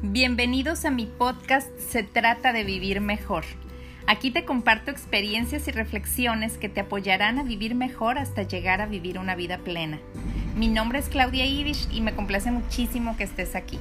Bienvenidos a mi podcast Se trata de vivir mejor. Aquí te comparto experiencias y reflexiones que te apoyarán a vivir mejor hasta llegar a vivir una vida plena. Mi nombre es Claudia Ibish y me complace muchísimo que estés aquí.